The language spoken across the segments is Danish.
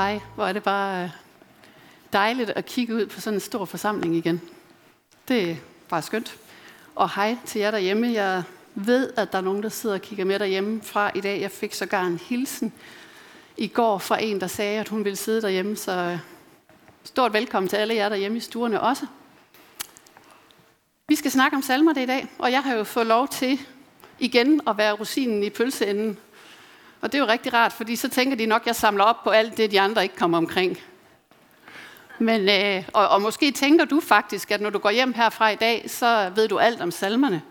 Hej, hvor er det bare øh, dejligt at kigge ud på sådan en stor forsamling igen. Det er bare skønt. Og hej til jer derhjemme. Jeg ved, at der er nogen, der sidder og kigger med derhjemme fra i dag. Jeg fik sågar en hilsen i går fra en, der sagde, at hun ville sidde derhjemme. Så øh, stort velkommen til alle jer derhjemme i stuerne også. Vi skal snakke om salmer det i dag, og jeg har jo fået lov til igen at være rosinen i pølseenden og det er jo rigtig rart, fordi så tænker de nok, at jeg samler op på alt det, de andre ikke kommer omkring. Men, øh, og, og måske tænker du faktisk, at når du går hjem herfra i dag, så ved du alt om salmerne.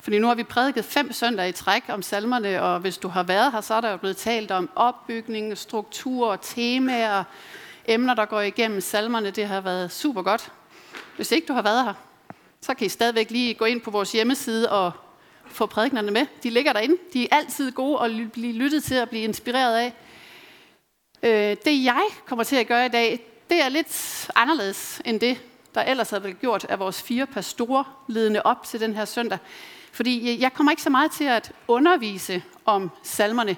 Fordi nu har vi prædiket fem søndage i træk om salmerne, og hvis du har været her, så er der jo blevet talt om opbygning, struktur, temaer, emner, der går igennem salmerne. Det har været super godt. Hvis ikke du har været her, så kan I stadigvæk lige gå ind på vores hjemmeside og få prædiknerne med. De ligger derinde. De er altid gode at blive lyttet til og blive inspireret af. Øh, det jeg kommer til at gøre i dag, det er lidt anderledes end det, der ellers havde været gjort af vores fire pastorer ledende op til den her søndag. Fordi jeg kommer ikke så meget til at undervise om salmerne.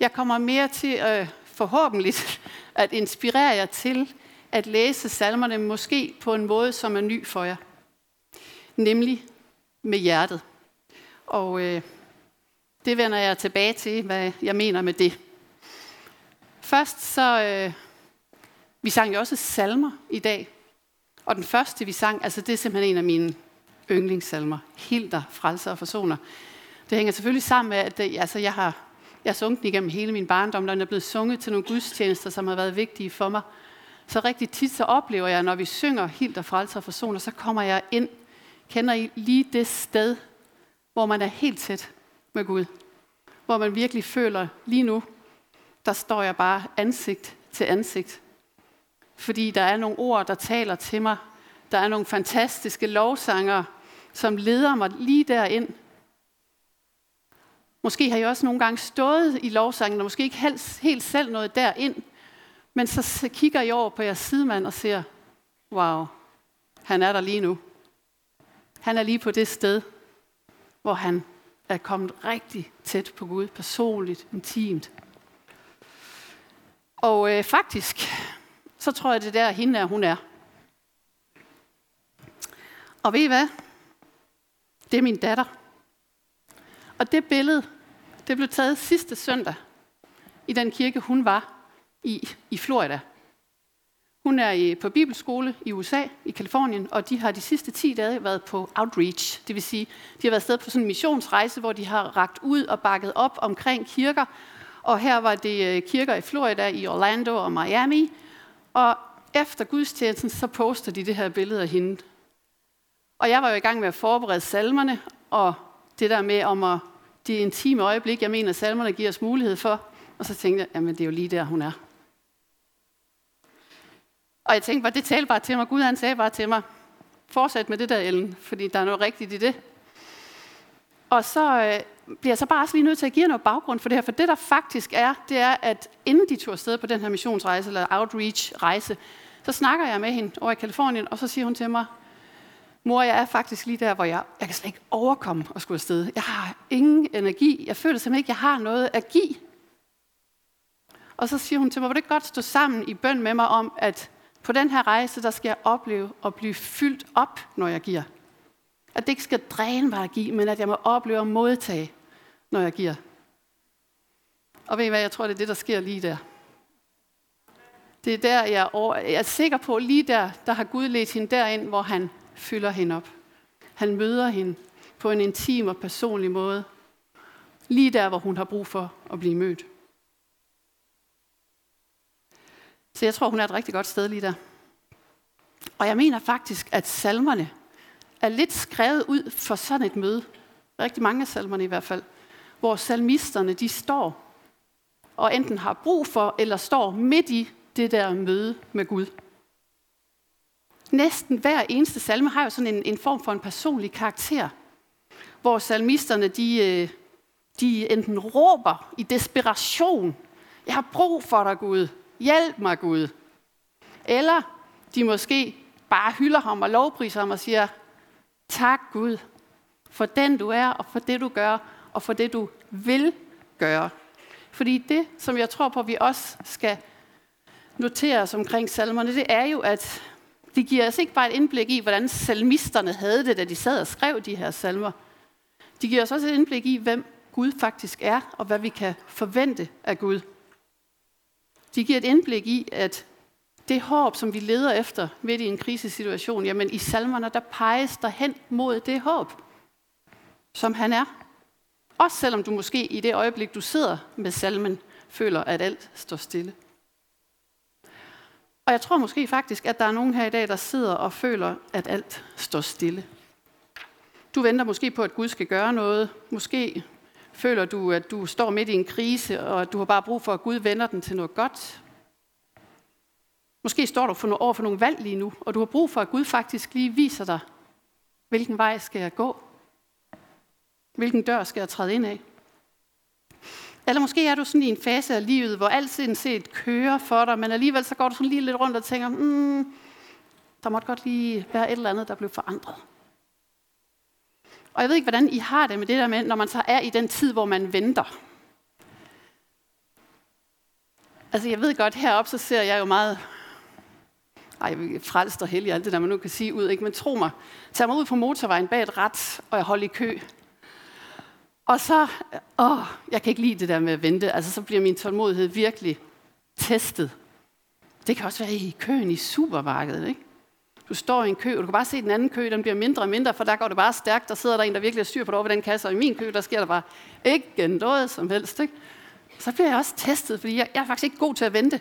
Jeg kommer mere til øh, forhåbentlig at inspirere jer til at læse salmerne måske på en måde, som er ny for jer. Nemlig med hjertet. Og øh, det vender jeg tilbage til, hvad jeg mener med det. Først så, øh, vi sang jo også salmer i dag. Og den første, vi sang, altså det er simpelthen en af mine yndlingssalmer. Hilder, frelser og forsoner. Det hænger selvfølgelig sammen med, at det, altså jeg har jeg har sunget den igennem hele min barndom, der er blevet sunget til nogle gudstjenester, som har været vigtige for mig. Så rigtig tit så oplever jeg, når vi synger Hilder, frelser og forsoner, så kommer jeg ind, kender I lige det sted, hvor man er helt tæt med Gud. Hvor man virkelig føler, lige nu, der står jeg bare ansigt til ansigt. Fordi der er nogle ord, der taler til mig. Der er nogle fantastiske lovsanger, som leder mig lige derind. Måske har jeg også nogle gange stået i lovsangen, og måske ikke helt, helt selv noget derind. Men så kigger jeg over på jeres sidemand og ser, wow, han er der lige nu. Han er lige på det sted, hvor han er kommet rigtig tæt på Gud, personligt, intimt. Og øh, faktisk, så tror jeg, det der hende er, hun er. Og ved I hvad? Det er min datter. Og det billede, det blev taget sidste søndag i den kirke, hun var i i Florida. Hun er på bibelskole i USA, i Kalifornien, og de har de sidste 10 dage været på outreach. Det vil sige, de har været sted på sådan en missionsrejse, hvor de har ragt ud og bakket op omkring kirker. Og her var det øh, kirker i Florida, i Orlando og Miami. Og efter gudstjenesten, så poster de det her billede af hende. Og jeg var jo i gang med at forberede salmerne, og det der med om at de intime øjeblik, jeg mener, salmerne giver os mulighed for. Og så tænkte jeg, jamen det er jo lige der, hun er. Og jeg tænkte bare, det talte bare til mig. Gud han sagde bare til mig, fortsæt med det der, Ellen, fordi der er noget rigtigt i det. Og så øh, bliver jeg så bare også lige nødt til at give noget baggrund for det her, for det der faktisk er, det er, at inden de tog afsted på den her missionsrejse, eller outreach-rejse, så snakker jeg med hende over i Kalifornien, og så siger hun til mig, mor, jeg er faktisk lige der, hvor jeg, jeg kan slet ikke overkomme at skulle afsted. Jeg har ingen energi. Jeg føler simpelthen ikke, at jeg har noget at give. Og så siger hun til mig, hvor det godt stå sammen i bøn med mig om, at på den her rejse, der skal jeg opleve at blive fyldt op, når jeg giver. At det ikke skal dræne mig at give, men at jeg må opleve at modtage, når jeg giver. Og ved I hvad, jeg tror, det er det, der sker lige der. Det er der, jeg er, over, jeg er sikker på, lige der, der har Gud ledt hende derind, hvor han fylder hende op. Han møder hende på en intim og personlig måde. Lige der, hvor hun har brug for at blive mødt. Så jeg tror, hun er et rigtig godt sted lige der. Og jeg mener faktisk, at salmerne er lidt skrevet ud for sådan et møde. Rigtig mange af salmerne i hvert fald. Hvor salmisterne, de står og enten har brug for, eller står midt i det der møde med Gud. Næsten hver eneste salme har jo sådan en, en form for en personlig karakter, hvor salmisterne, de, øh, de enten råber i desperation, jeg har brug for dig, Gud. Hjælp mig, Gud. Eller de måske bare hylder ham og lovpriser ham og siger, tak Gud, for den du er, og for det du gør, og for det du vil gøre. Fordi det, som jeg tror på, vi også skal notere os omkring salmerne, det er jo, at det giver os ikke bare et indblik i, hvordan salmisterne havde det, da de sad og skrev de her salmer. De giver os også et indblik i, hvem Gud faktisk er, og hvad vi kan forvente af Gud. De giver et indblik i, at det håb, som vi leder efter midt i en krisesituation, jamen i salmerne, der peges der hen mod det håb, som han er. Også selvom du måske i det øjeblik, du sidder med salmen, føler, at alt står stille. Og jeg tror måske faktisk, at der er nogen her i dag, der sidder og føler, at alt står stille. Du venter måske på, at Gud skal gøre noget. Måske føler du, at du står midt i en krise, og at du har bare brug for, at Gud vender den til noget godt. Måske står du for over for nogle valg lige nu, og du har brug for, at Gud faktisk lige viser dig, hvilken vej skal jeg gå? Hvilken dør skal jeg træde ind af? Eller måske er du sådan i en fase af livet, hvor alt set kører for dig, men alligevel så går du sådan lige lidt rundt og tænker, mm, der måtte godt lige være et eller andet, der blev forandret. Og jeg ved ikke, hvordan I har det med det der med, når man så er i den tid, hvor man venter. Altså jeg ved godt, heroppe så ser jeg jo meget ej, frelst og heldig, alt det der, man nu kan sige ud, ikke? Men tro mig, tag mig ud på motorvejen bag et ret, og jeg holder i kø. Og så, åh, jeg kan ikke lide det der med at vente, altså så bliver min tålmodighed virkelig testet. Det kan også være i køen i supermarkedet, ikke? Du står i en kø, og du kan bare se, at den anden kø, den bliver mindre og mindre, for der går det bare stærkt. Der sidder der en, der virkelig er styr på det over ved den kasse, og i min kø, der sker der bare ikke noget som helst. Ikke? Så bliver jeg også testet, fordi jeg, jeg er faktisk ikke god til at vente.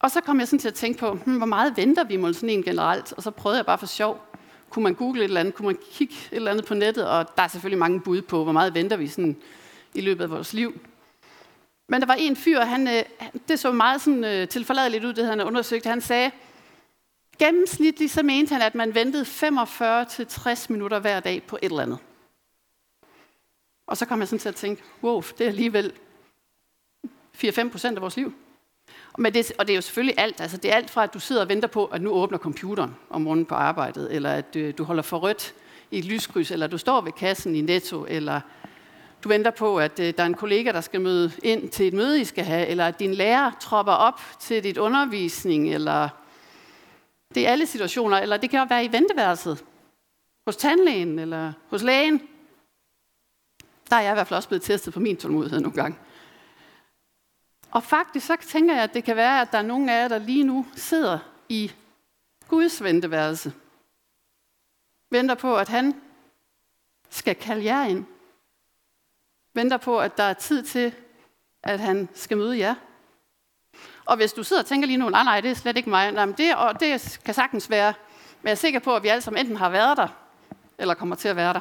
Og så kom jeg sådan til at tænke på, hmm, hvor meget venter vi mod sådan en generelt? Og så prøvede jeg bare for sjov. Kunne man google et eller andet? Kunne man kigge et eller andet på nettet? Og der er selvfølgelig mange bud på, hvor meget venter vi sådan i løbet af vores liv. Men der var en fyr, han, øh, det så meget sådan, øh, tilforladeligt ud, det han undersøgte. Han sagde, gennemsnitligt ligesom så mente han, at man ventede 45-60 minutter hver dag på et eller andet. Og så kom jeg sådan til at tænke, wow, det er alligevel 4-5 procent af vores liv. Men det, og det er jo selvfølgelig alt. Altså, det er alt fra, at du sidder og venter på, at nu åbner computeren om morgenen på arbejdet, eller at øh, du holder for rødt i et lyskryds, eller du står ved kassen i Netto, eller du venter på, at øh, der er en kollega, der skal møde ind til et møde, I skal have, eller at din lærer tropper op til dit undervisning, eller det er alle situationer, eller det kan være i venteværelset, hos tandlægen, eller hos lægen. Der er jeg i hvert fald også blevet testet på min tålmodighed nogle gange. Og faktisk så tænker jeg, at det kan være, at der er nogen af jer, der lige nu sidder i Guds venteværelse. Venter på, at han skal kalde jer ind. Venter på, at der er tid til, at han skal møde jer. Og hvis du sidder og tænker lige nu, nej, nej, det er slet ikke mig, nej, men det, og det kan sagtens være, men jeg er sikker på, at vi alle sammen enten har været der, eller kommer til at være der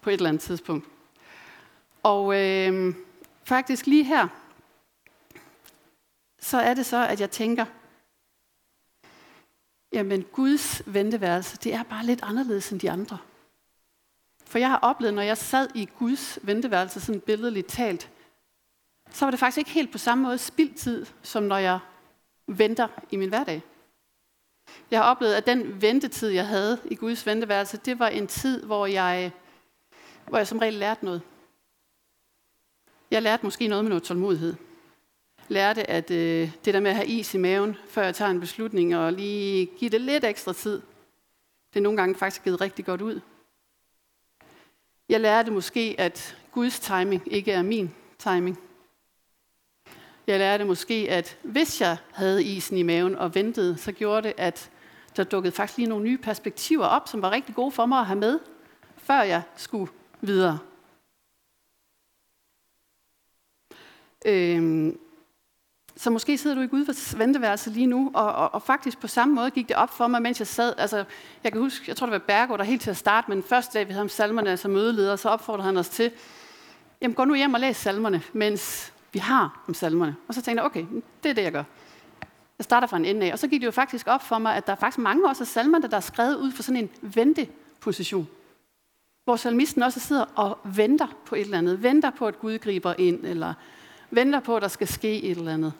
på et eller andet tidspunkt. Og øh, faktisk lige her, så er det så, at jeg tænker, jamen Guds venteværelse, det er bare lidt anderledes end de andre. For jeg har oplevet, når jeg sad i Guds venteværelse, sådan billedligt talt, så var det faktisk ikke helt på samme måde spildtid, som når jeg venter i min hverdag. Jeg har oplevet, at den ventetid, jeg havde i Guds venteværelse, det var en tid, hvor jeg, hvor jeg som regel lærte noget. Jeg lærte måske noget med noget tålmodighed lærte, at øh, det der med at have is i maven, før jeg tager en beslutning, og lige give det lidt ekstra tid, det er nogle gange faktisk givet rigtig godt ud. Jeg lærte måske, at Guds timing ikke er min timing. Jeg lærte måske, at hvis jeg havde isen i maven og ventede, så gjorde det, at der dukkede faktisk lige nogle nye perspektiver op, som var rigtig gode for mig at have med, før jeg skulle videre. Øhm, så måske sidder du i Guds venteværelse lige nu, og, og, og faktisk på samme måde gik det op for mig, mens jeg sad. Altså, jeg kan huske, jeg tror det var Bergo, der helt til at starte, men første dag, vi havde om salmerne som mødeleder, så opfordrede han os til, jamen gå nu hjem og læs salmerne, mens vi har om salmerne. Og så tænkte jeg, okay, det er det, jeg gør. Jeg starter fra en ende af, og så gik det jo faktisk op for mig, at der er faktisk mange også af salmerne, der er skrevet ud for sådan en venteposition. Hvor salmisten også sidder og venter på et eller andet. Venter på, at Gud griber ind, eller venter på, at der skal ske et eller andet.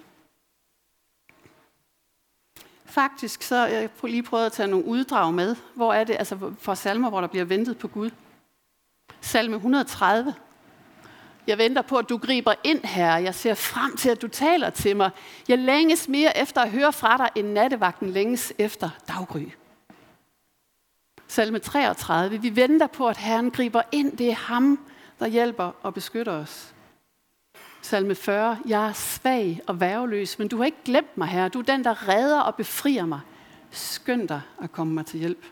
Faktisk så jeg lige prøvet at tage nogle uddrag med. Hvor er det, altså for salmer, hvor der bliver ventet på Gud. Salme 130. Jeg venter på, at du griber ind, Herre. Jeg ser frem til, at du taler til mig. Jeg længes mere efter at høre fra dig, end nattevagten længes efter daggry. Salme 33. Vi venter på, at Herren griber ind. Det er ham, der hjælper og beskytter os. Salme 40. Jeg er svag og værveløs, men du har ikke glemt mig, Herre. Du er den, der redder og befrier mig. Skynd dig at komme mig til hjælp.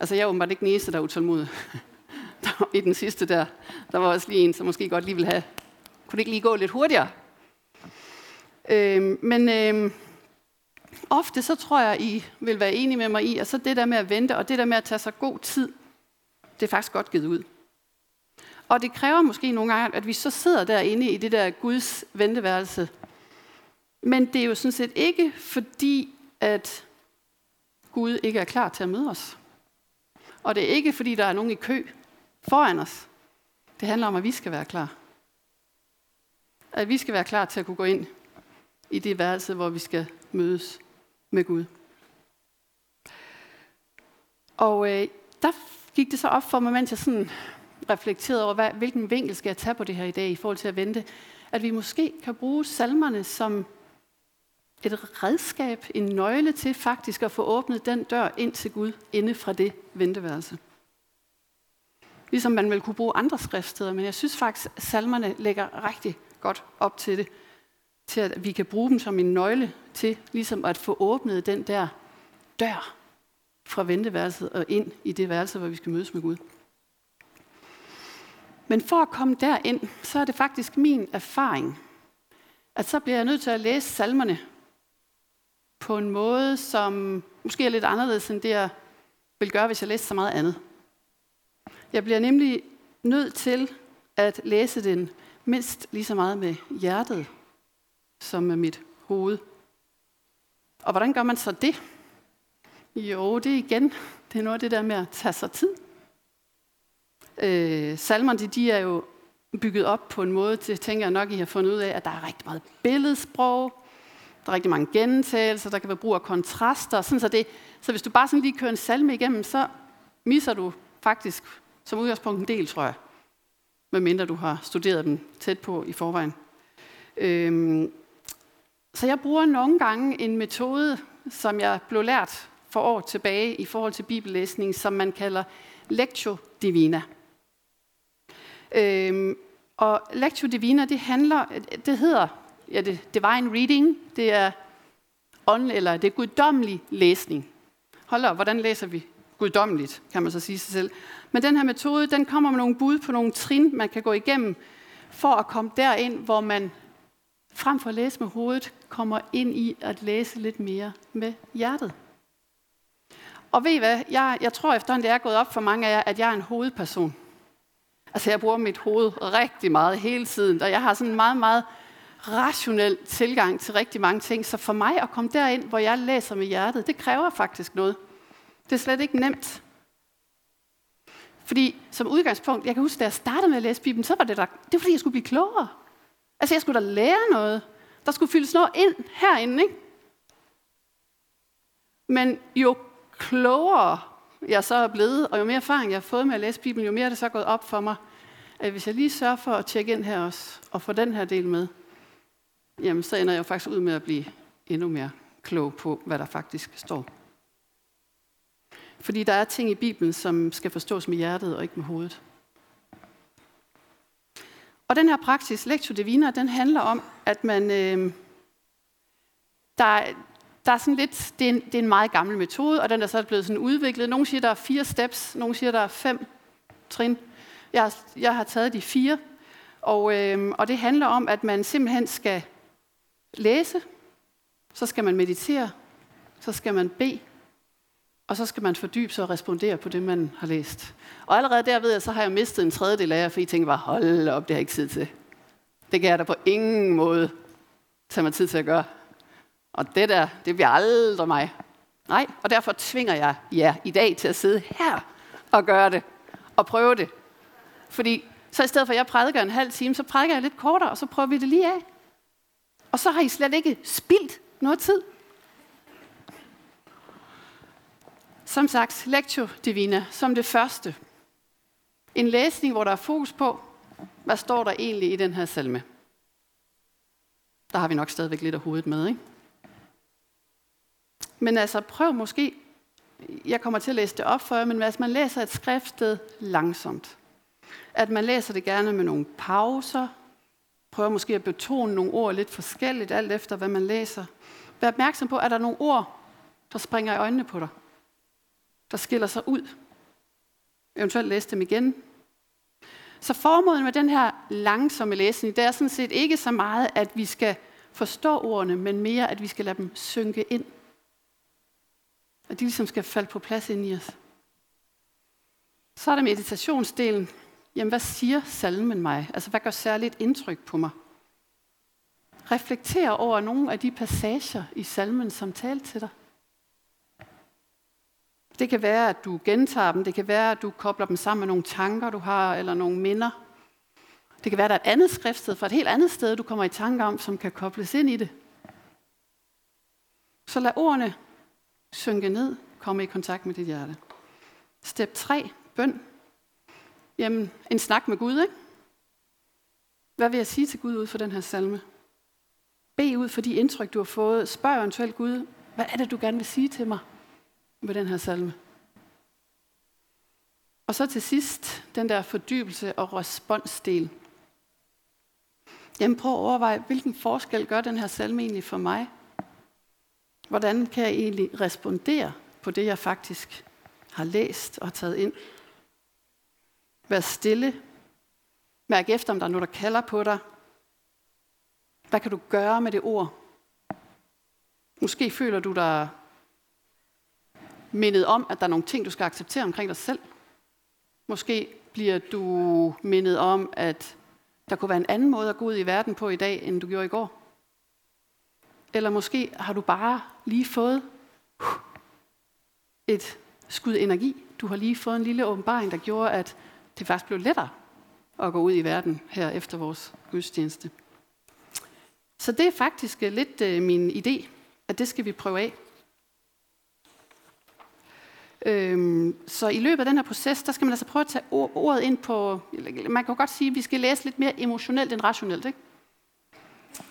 Altså, jeg er åbenbart ikke den eneste, der er utålmodig. I den sidste der, der var også lige en, som måske godt lige ville have, kunne det ikke lige gå lidt hurtigere? Øh, men øh, ofte så tror jeg, I vil være enige med mig i, at så det der med at vente, og det der med at tage sig god tid, det er faktisk godt givet ud. Og det kræver måske nogle gange, at vi så sidder derinde i det der Guds venteværelse. Men det er jo sådan set ikke fordi, at Gud ikke er klar til at møde os. Og det er ikke fordi, der er nogen i kø foran os. Det handler om, at vi skal være klar. At vi skal være klar til at kunne gå ind i det værelse, hvor vi skal mødes med Gud. Og øh, der gik det så op for mig, mens jeg sådan reflekterede over, hvad, hvilken vinkel skal jeg tage på det her i dag i forhold til at vente, at vi måske kan bruge salmerne som et redskab, en nøgle til faktisk at få åbnet den dør ind til Gud inde fra det venteværelse. Ligesom man vil kunne bruge andre skriftsteder, men jeg synes faktisk, at salmerne lægger rigtig godt op til det, til at vi kan bruge dem som en nøgle til ligesom at få åbnet den der dør fra venteværelset og ind i det værelse, hvor vi skal mødes med Gud. Men for at komme derind, så er det faktisk min erfaring, at så bliver jeg nødt til at læse salmerne på en måde, som måske er lidt anderledes end det, jeg vil gøre, hvis jeg læste så meget andet. Jeg bliver nemlig nødt til at læse den mindst lige så meget med hjertet, som med mit hoved. Og hvordan gør man så det? Jo, det er igen, det er noget af det der med at tage sig tid. Øh, salmerne, de er jo bygget op på en måde, til tænker jeg nok, I har fundet ud af, at der er rigtig meget billedsprog, der er rigtig mange gentagelser, der kan være brug af kontraster. Sådan så, det, så hvis du bare sådan lige kører en salme igennem, så misser du faktisk som udgangspunkt en del, tror jeg. Medmindre du har studeret dem tæt på i forvejen. Øhm, så jeg bruger nogle gange en metode, som jeg blev lært for år tilbage i forhold til bibellæsning, som man kalder Lectio Divina. Øhm, og Lectio Divina, det handler, det hedder ja, det divine reading, det er ånd, eller det er guddommelig læsning. Hold op, hvordan læser vi guddommeligt, kan man så sige sig selv. Men den her metode, den kommer med nogle bud på nogle trin, man kan gå igennem, for at komme derind, hvor man frem for at læse med hovedet, kommer ind i at læse lidt mere med hjertet. Og ved I hvad? Jeg, jeg tror efterhånden, det er gået op for mange af jer, at jeg er en hovedperson. Altså jeg bruger mit hoved rigtig meget hele tiden, og jeg har sådan en meget, meget rationel tilgang til rigtig mange ting. Så for mig at komme derind, hvor jeg læser med hjertet, det kræver faktisk noget. Det er slet ikke nemt. Fordi som udgangspunkt, jeg kan huske, da jeg startede med at læse Bibelen, så var det der, det var fordi, jeg skulle blive klogere. Altså, jeg skulle da lære noget. Der skulle fyldes noget ind herinde, ikke? Men jo klogere jeg så er blevet, og jo mere erfaring jeg har fået med at læse Bibelen, jo mere er det så gået op for mig, at hvis jeg lige sørger for at tjekke ind her også, og få den her del med, jamen så ender jeg jo faktisk ud med at blive endnu mere klog på, hvad der faktisk står. Fordi der er ting i Bibelen, som skal forstås med hjertet og ikke med hovedet. Og den her praksis, Lectio Divina, den handler om, at man... Øh, der, der er sådan lidt, det er, en, det er en meget gammel metode, og den er så blevet sådan udviklet. Nogle siger, der er fire steps, nogle siger, der er fem trin. Jeg, jeg har taget de fire, og, øh, og det handler om, at man simpelthen skal læse, så skal man meditere, så skal man bede, og så skal man fordybe sig og respondere på det, man har læst. Og allerede der ved jeg, så har jeg mistet en tredjedel af jer, for I tænker bare, hold op, det har jeg ikke tid til. Det kan jeg da på ingen måde tage mig tid til at gøre. Og det der, det bliver aldrig mig. Nej, og derfor tvinger jeg jer i dag til at sidde her og gøre det. Og prøve det. Fordi så i stedet for, at jeg prædiker en halv time, så prædiker jeg lidt kortere, og så prøver vi det lige af. Og så har I slet ikke spildt noget tid. Som sagt, Lectio Divina som det første. En læsning, hvor der er fokus på Hvad står der egentlig i den her salme? Der har vi nok stadigvæk lidt af hovedet med, ikke? Men altså, prøv måske, jeg kommer til at læse det op for jer, men hvis man læser et skriftsted langsomt, at man læser det gerne med nogle pauser, prøver måske at betone nogle ord lidt forskelligt, alt efter hvad man læser. Vær opmærksom på, at der er nogle ord, der springer i øjnene på dig, der skiller sig ud. Eventuelt læse dem igen. Så formålet med den her langsomme læsning, det er sådan set ikke så meget, at vi skal forstå ordene, men mere, at vi skal lade dem synke ind. At de ligesom skal falde på plads ind i os. Så er der meditationsdelen. Jamen, hvad siger salmen mig? Altså, hvad gør særligt indtryk på mig? Reflekter over nogle af de passager i salmen, som talte til dig. Det kan være, at du gentager dem. Det kan være, at du kobler dem sammen med nogle tanker, du har, eller nogle minder. Det kan være, at der er et andet skriftsted fra et helt andet sted, du kommer i tanke om, som kan kobles ind i det. Så lad ordene synke ned, komme i kontakt med dit hjerte. Step 3, bøn. Jamen, en snak med Gud, ikke? Hvad vil jeg sige til Gud ud for den her salme? Be ud for de indtryk, du har fået. Spørg eventuelt Gud, hvad er det, du gerne vil sige til mig med den her salme? Og så til sidst, den der fordybelse og responsdel. Jamen prøv at overveje, hvilken forskel gør den her salme egentlig for mig? Hvordan kan jeg egentlig respondere på det, jeg faktisk har læst og taget ind? Vær stille. Mærk efter, om der er noget, der kalder på dig. Hvad kan du gøre med det ord? Måske føler du dig mindet om, at der er nogle ting, du skal acceptere omkring dig selv. Måske bliver du mindet om, at der kunne være en anden måde at gå ud i verden på i dag, end du gjorde i går. Eller måske har du bare lige fået et skud energi. Du har lige fået en lille åbenbaring, der gjorde, at det faktisk blev lettere at gå ud i verden her efter vores gudstjeneste. Så det er faktisk lidt øh, min idé, at det skal vi prøve af. Øhm, så i løbet af den her proces, der skal man altså prøve at tage ordet ind på, man kan godt sige, at vi skal læse lidt mere emotionelt end rationelt. Ikke?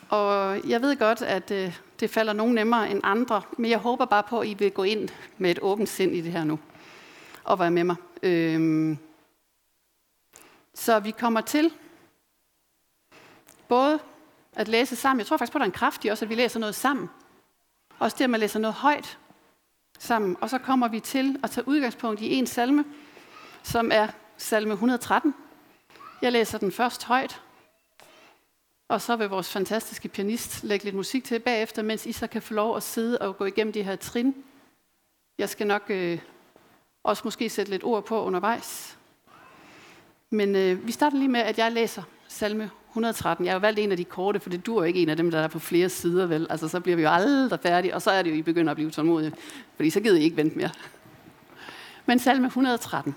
Og jeg ved godt, at øh, det falder nogen nemmere end andre, men jeg håber bare på, at I vil gå ind med et åbent sind i det her nu, og være med mig. Øhm, så vi kommer til både at læse sammen. Jeg tror faktisk på, at der er en kraft i også, at vi læser noget sammen. Også det, at man læser noget højt sammen. Og så kommer vi til at tage udgangspunkt i en salme, som er salme 113. Jeg læser den først højt, og så vil vores fantastiske pianist lægge lidt musik til bagefter, mens I så kan få lov at sidde og gå igennem de her trin. Jeg skal nok øh, også måske sætte lidt ord på undervejs. Men øh, vi starter lige med, at jeg læser salme 113. Jeg har valgt en af de korte, for det dur ikke en af dem, der er på flere sider, vel? Altså, så bliver vi jo aldrig færdige, og så er det jo, I begynder at blive tålmodige, fordi så gider I ikke vente mere. Men salme 113.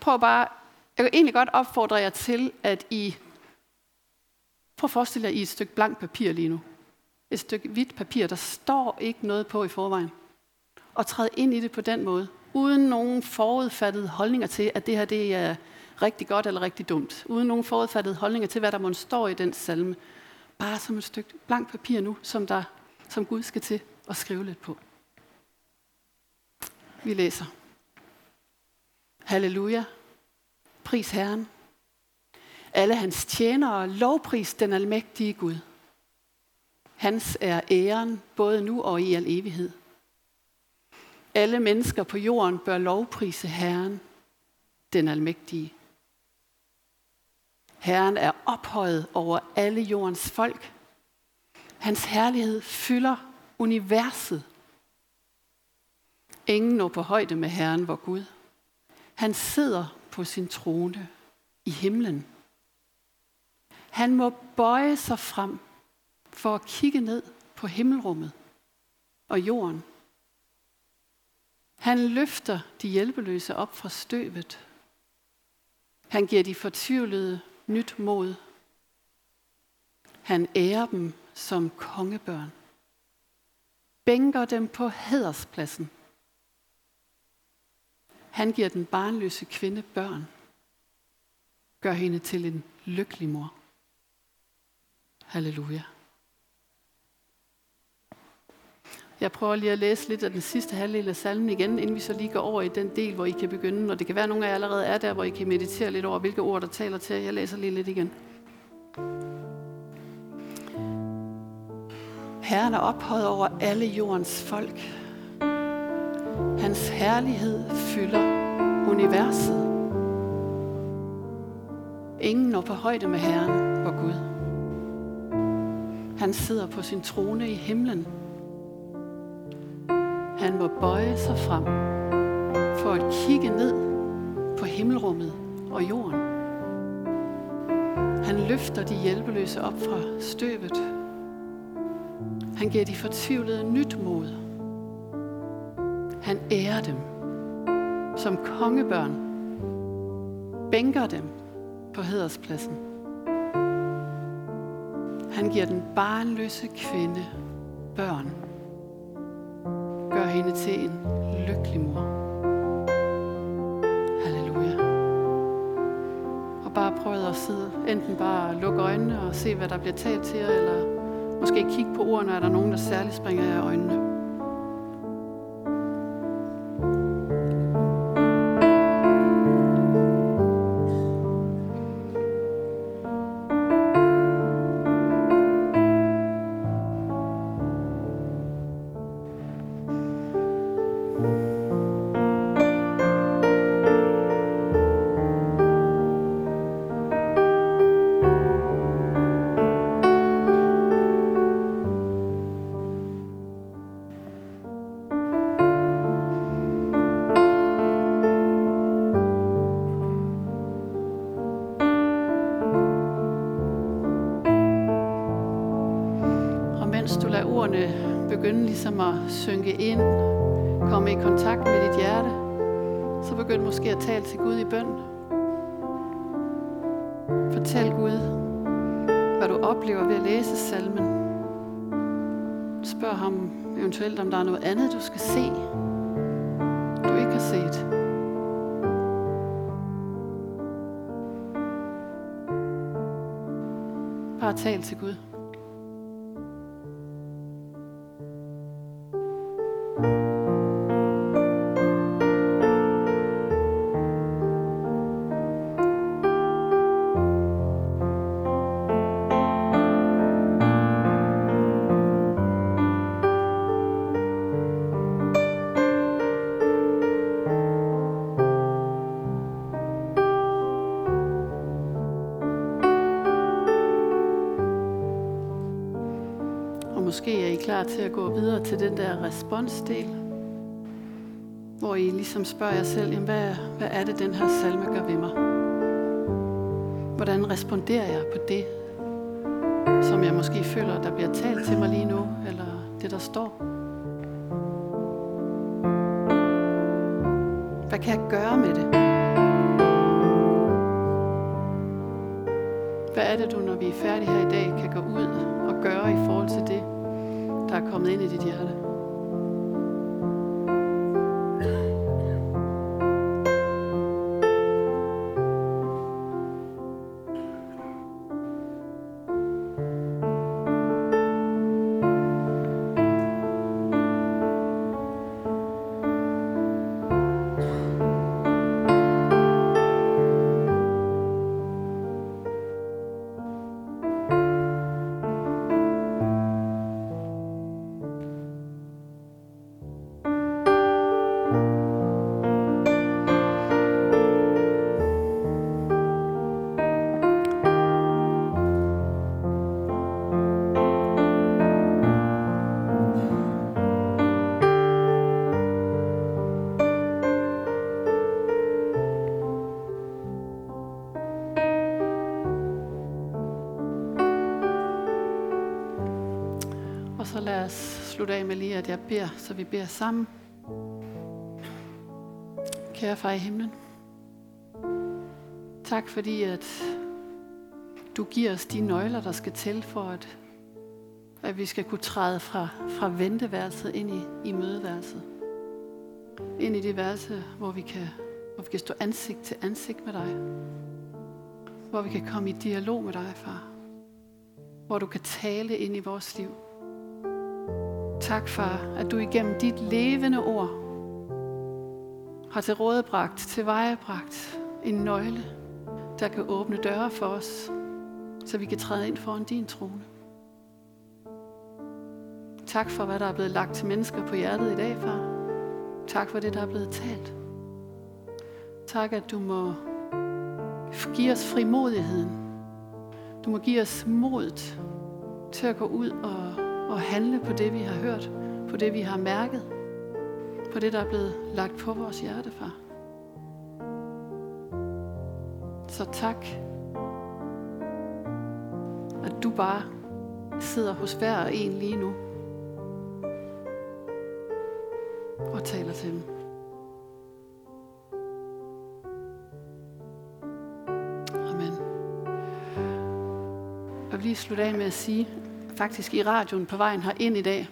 Prøv bare, jeg kan egentlig godt opfordre jer til, at I, prøv at forestille jer, I et stykke blankt papir lige nu. Et stykke hvidt papir, der står ikke noget på i forvejen. Og træd ind i det på den måde, uden nogen forudfattede holdninger til, at det her det er rigtig godt eller rigtig dumt, uden nogen forudfattede holdninger til, hvad der må stå i den salme. Bare som et stykke blank papir nu, som, der, som Gud skal til at skrive lidt på. Vi læser. Halleluja. Pris Herren. Alle hans tjenere, lovpris den almægtige Gud. Hans er æren, både nu og i al evighed. Alle mennesker på jorden bør lovprise Herren, den almægtige. Herren er ophøjet over alle jordens folk. Hans herlighed fylder universet. Ingen når på højde med Herren, vor Gud. Han sidder på sin trone i himlen. Han må bøje sig frem for at kigge ned på himmelrummet og jorden. Han løfter de hjælpeløse op fra støvet. Han giver de fortvivlede nyt mod. Han ærer dem som kongebørn. Bænker dem på hæderspladsen. Han giver den barnløse kvinde børn. Gør hende til en lykkelig mor. Halleluja. Jeg prøver lige at læse lidt af den sidste halvdel af salmen igen, inden vi så lige går over i den del, hvor I kan begynde. Og det kan være, at nogle af jer allerede er der, hvor I kan meditere lidt over, hvilke ord, der taler til. Jeg læser lige lidt igen. Herren er ophøjet over alle jordens folk. Hans herlighed fylder universet. Ingen når på højde med Herren, vor Gud. Han sidder på sin trone i himlen. Han må bøje sig frem for at kigge ned på himmelrummet og jorden. Han løfter de hjælpeløse op fra støvet. Han giver de fortvivlede nyt mod. Han ærer dem som kongebørn, bænker dem på hederspladsen. Han giver den barnløse kvinde børn. Gør hende til en lykkelig mor. Halleluja. Og bare prøv at sidde, enten bare lukke øjnene og se, hvad der bliver talt til jer, eller måske kigge på ordene, er der nogen, der særligt springer jer i øjnene. Ligesom at synke ind, komme i kontakt med dit hjerte, så begynd måske at tale til Gud i bøn. Fortæl Gud, hvad du oplever ved at læse salmen. Spørg ham eventuelt, om der er noget andet, du skal se, du ikke har set. Bare tal til Gud. Til at gå videre til den der responsdel, hvor I ligesom spørger jer selv, jamen hvad, hvad er det, den her salme gør ved mig? Hvordan responderer jeg på det, som jeg måske føler, der bliver talt til mig lige nu, eller det, der står? Hvad kan jeg gøre med det? Hvad er det, du, når vi er færdige her i dag, kan gå ud og gøre i forhold til det, der er kommet ind i dit hjerte. Slutte af med lige, at jeg beder, så vi beder sammen. Kære far i himlen, tak fordi, at du giver os de nøgler, der skal til for, at, at vi skal kunne træde fra, fra venteværelset ind i, i mødeværelset. Ind i det værelse, hvor vi, kan, hvor vi kan stå ansigt til ansigt med dig. hvor vi kan komme i dialog med dig, far. Hvor du kan tale ind i vores liv. Tak, far, at du igennem dit levende ord har til rådebragt, til vejebragt en nøgle, der kan åbne døre for os, så vi kan træde ind foran din trone. Tak for, hvad der er blevet lagt til mennesker på hjertet i dag, far. Tak for det, der er blevet talt. Tak, at du må give os frimodigheden. Du må give os modet til at gå ud og, og handle på det, vi har hørt, på det, vi har mærket, på det, der er blevet lagt på vores hjerte, far. Så tak, at du bare sidder hos hver og en lige nu og taler til dem. Amen. Jeg vil lige slutte af med at sige, faktisk i radioen på vejen her ind i dag,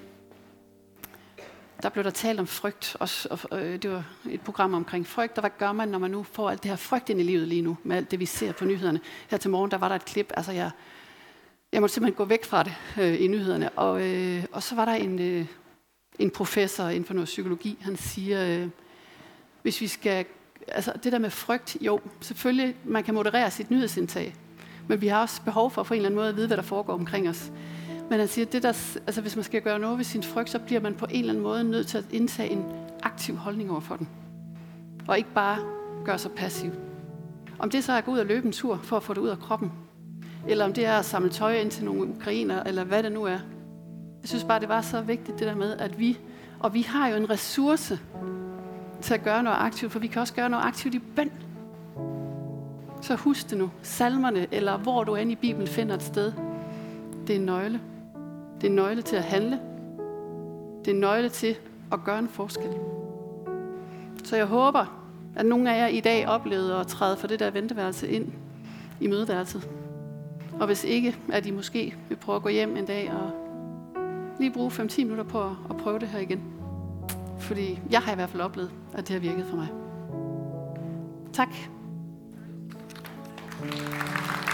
der blev der talt om frygt. Også, og, øh, det var et program omkring frygt, og hvad gør man, når man nu får alt det her frygt ind i livet lige nu, med alt det, vi ser på nyhederne. Her til morgen, der var der et klip, altså jeg, jeg måtte simpelthen gå væk fra det øh, i nyhederne. Og, øh, og så var der en, øh, en professor inden for noget psykologi, han siger, øh, hvis vi skal, altså det der med frygt, jo, selvfølgelig, man kan moderere sit nyhedsindtag, men vi har også behov for på en eller anden måde at vide, hvad der foregår omkring os. Men han siger, det der, altså hvis man skal gøre noget ved sin frygt, så bliver man på en eller anden måde nødt til at indtage en aktiv holdning over for den. Og ikke bare gøre sig passiv. Om det så er at gå ud og løbe en tur for at få det ud af kroppen, eller om det er at samle tøj ind til nogle ukrainer, eller hvad det nu er. Jeg synes bare, det var så vigtigt det der med, at vi, og vi har jo en ressource til at gøre noget aktivt, for vi kan også gøre noget aktivt i bøn. Så husk det nu. Salmerne, eller hvor du end i Bibelen finder et sted, det er en nøgle. Det er en nøgle til at handle. Det er en nøgle til at gøre en forskel. Så jeg håber, at nogle af jer i dag oplevede at træde for det der venteværelse ind i mødeværelset. Og hvis ikke, at I måske vil prøve at gå hjem en dag og lige bruge 5-10 minutter på at prøve det her igen. Fordi jeg har i hvert fald oplevet, at det har virket for mig. Tak. thank you